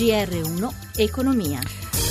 GR1 Economia.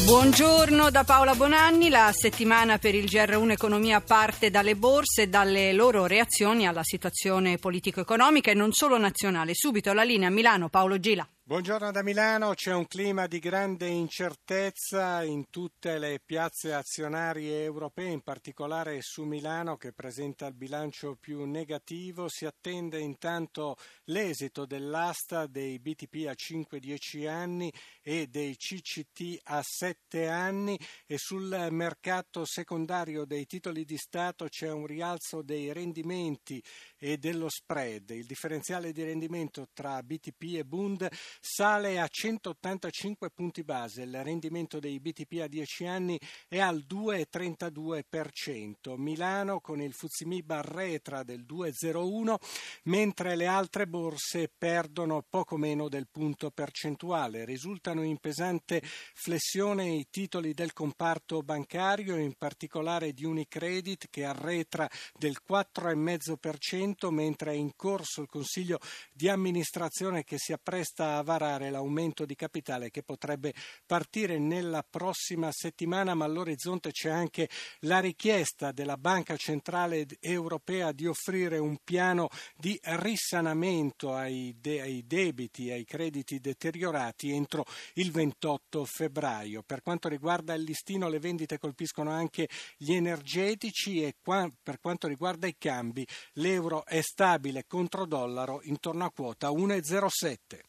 Buongiorno da Paola Bonanni, la settimana per il GR1 Economia parte dalle borse e dalle loro reazioni alla situazione politico-economica e non solo nazionale. Subito la linea Milano, Paolo Gila. Buongiorno da Milano, c'è un clima di grande incertezza in tutte le piazze azionarie europee, in particolare su Milano che presenta il bilancio più negativo. Si attende intanto l'esito dell'asta dei BTP a 5-10 anni e dei CCT a 7 anni e sul mercato secondario dei titoli di Stato c'è un rialzo dei rendimenti e dello spread. Il differenziale di rendimento tra BTP e Bund sale a 185 punti base, il rendimento dei BTP a 10 anni è al 2,32%. Milano con il Fuzimib arretra del 2,01, mentre le altre borse perdono poco meno del punto percentuale. Risultano in pesante flessione i titoli del comparto bancario, in particolare di Unicredit che arretra del 4,5%, mentre è in corso il Consiglio di amministrazione che si appresta a varare l'aumento di capitale che potrebbe partire nella prossima settimana, ma all'orizzonte c'è anche la richiesta della Banca Centrale Europea di offrire un piano di risanamento ai, de- ai debiti, ai crediti deteriorati entro il 28 febbraio. Per quanto riguarda il listino, le vendite colpiscono anche gli energetici e qua- per quanto riguarda i cambi, l'euro è stabile contro dollaro intorno a quota 1,07.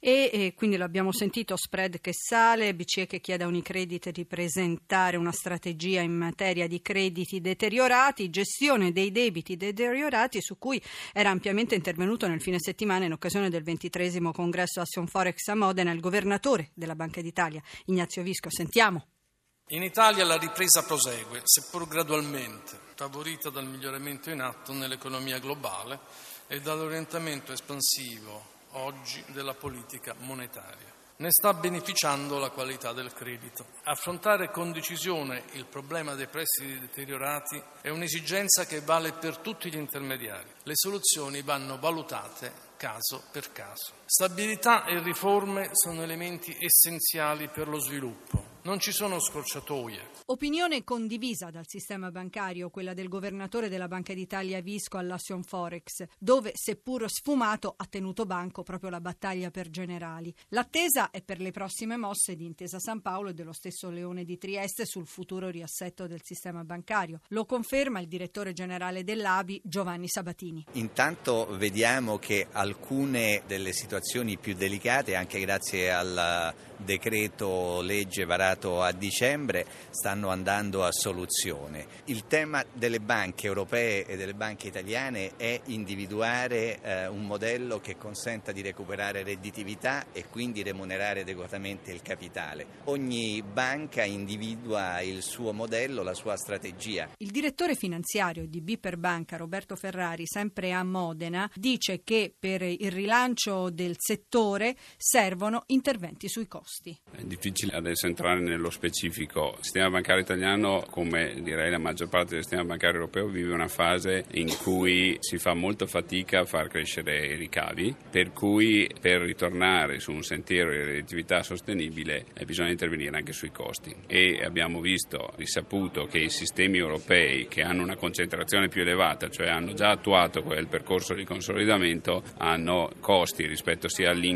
E, e, quindi l'abbiamo sentito, spread che sale, BCE che chiede a Unicredit di presentare una strategia in materia di crediti deteriorati, gestione dei debiti deteriorati su cui era ampiamente intervenuto nel fine settimana in occasione del ventitresimo congresso Action Forex a Modena il governatore della Banca d'Italia, Ignazio Visco. Sentiamo. In Italia la ripresa prosegue, seppur gradualmente, favorita dal miglioramento in atto nell'economia globale e dall'orientamento espansivo oggi della politica monetaria. Ne sta beneficiando la qualità del credito. Affrontare con decisione il problema dei prestiti deteriorati è un'esigenza che vale per tutti gli intermediari. Le soluzioni vanno valutate caso per caso. Stabilità e riforme sono elementi essenziali per lo sviluppo. Non ci sono scorciatoie. Opinione condivisa dal sistema bancario, quella del governatore della Banca d'Italia Visco all'Action Forex, dove, seppur sfumato, ha tenuto banco proprio la battaglia per generali. L'attesa è per le prossime mosse di Intesa San Paolo e dello stesso Leone di Trieste sul futuro riassetto del sistema bancario. Lo conferma il direttore generale dell'ABI Giovanni Sabatini. Intanto vediamo che alcune delle situazioni più delicate, anche grazie al decreto legge varato a dicembre, stanno andando a soluzione. Il tema delle banche europee e delle banche italiane è individuare eh, un modello che consenta di recuperare redditività e quindi remunerare adeguatamente il capitale. Ogni banca individua il suo modello, la sua strategia. Il direttore finanziario di Biper Banca, Roberto Ferrari, sempre a Modena, dice che per il rilancio del settore servono interventi sui costi. È difficile adesso entrare nello specifico. Il sistema bancario italiano, come direi la maggior parte del sistema bancario europeo, vive una fase in cui si fa molta fatica a far crescere i ricavi, per cui per ritornare su un sentiero di redditività sostenibile eh, bisogna intervenire anche sui costi. E abbiamo visto, risaputo, che i sistemi europei che hanno una concentrazione più elevata, cioè hanno già attuato quel percorso di consolidamento, hanno costi rispetto sia all'income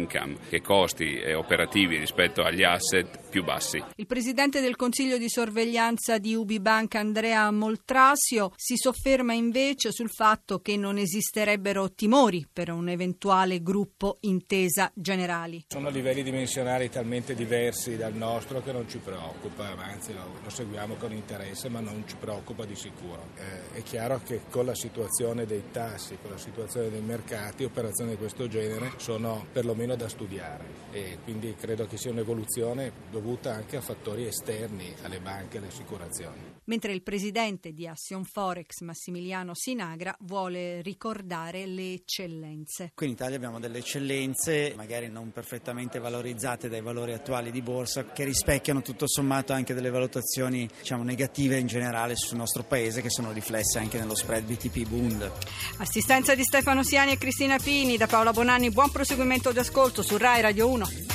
che costi eh, operativi rispetto agli asset più bassi. Il presidente del Consiglio di sorveglianza di Ubibank, Andrea Moltrasio, si sofferma invece sul fatto che non esisterebbero timori per un eventuale gruppo intesa generali. Sono livelli dimensionali talmente diversi dal nostro che non ci preoccupa, anzi lo, lo seguiamo con interesse, ma non ci preoccupa di sicuro. Eh, è chiaro che con la situazione dei tassi, con la situazione dei mercati, operazioni di questo genere sono perlomeno da studiare e quindi credo che sia un'evoluzione dovuta anche a fattori esterni alle banche e alle assicurazioni. Mentre il presidente di Action Forex, Massimiliano Sinagra, vuole ricordare le eccellenze. Qui in Italia abbiamo delle eccellenze, magari non perfettamente valorizzate dai valori attuali di borsa, che rispecchiano tutto sommato anche delle valutazioni diciamo, negative in generale sul nostro paese, che sono riflesse anche nello spread BTP Bund. Assistenza di Stefano Siani e Cristina Pini, da Paola Bonanni, buon proseguimento d'ascolto su Rai Radio 1.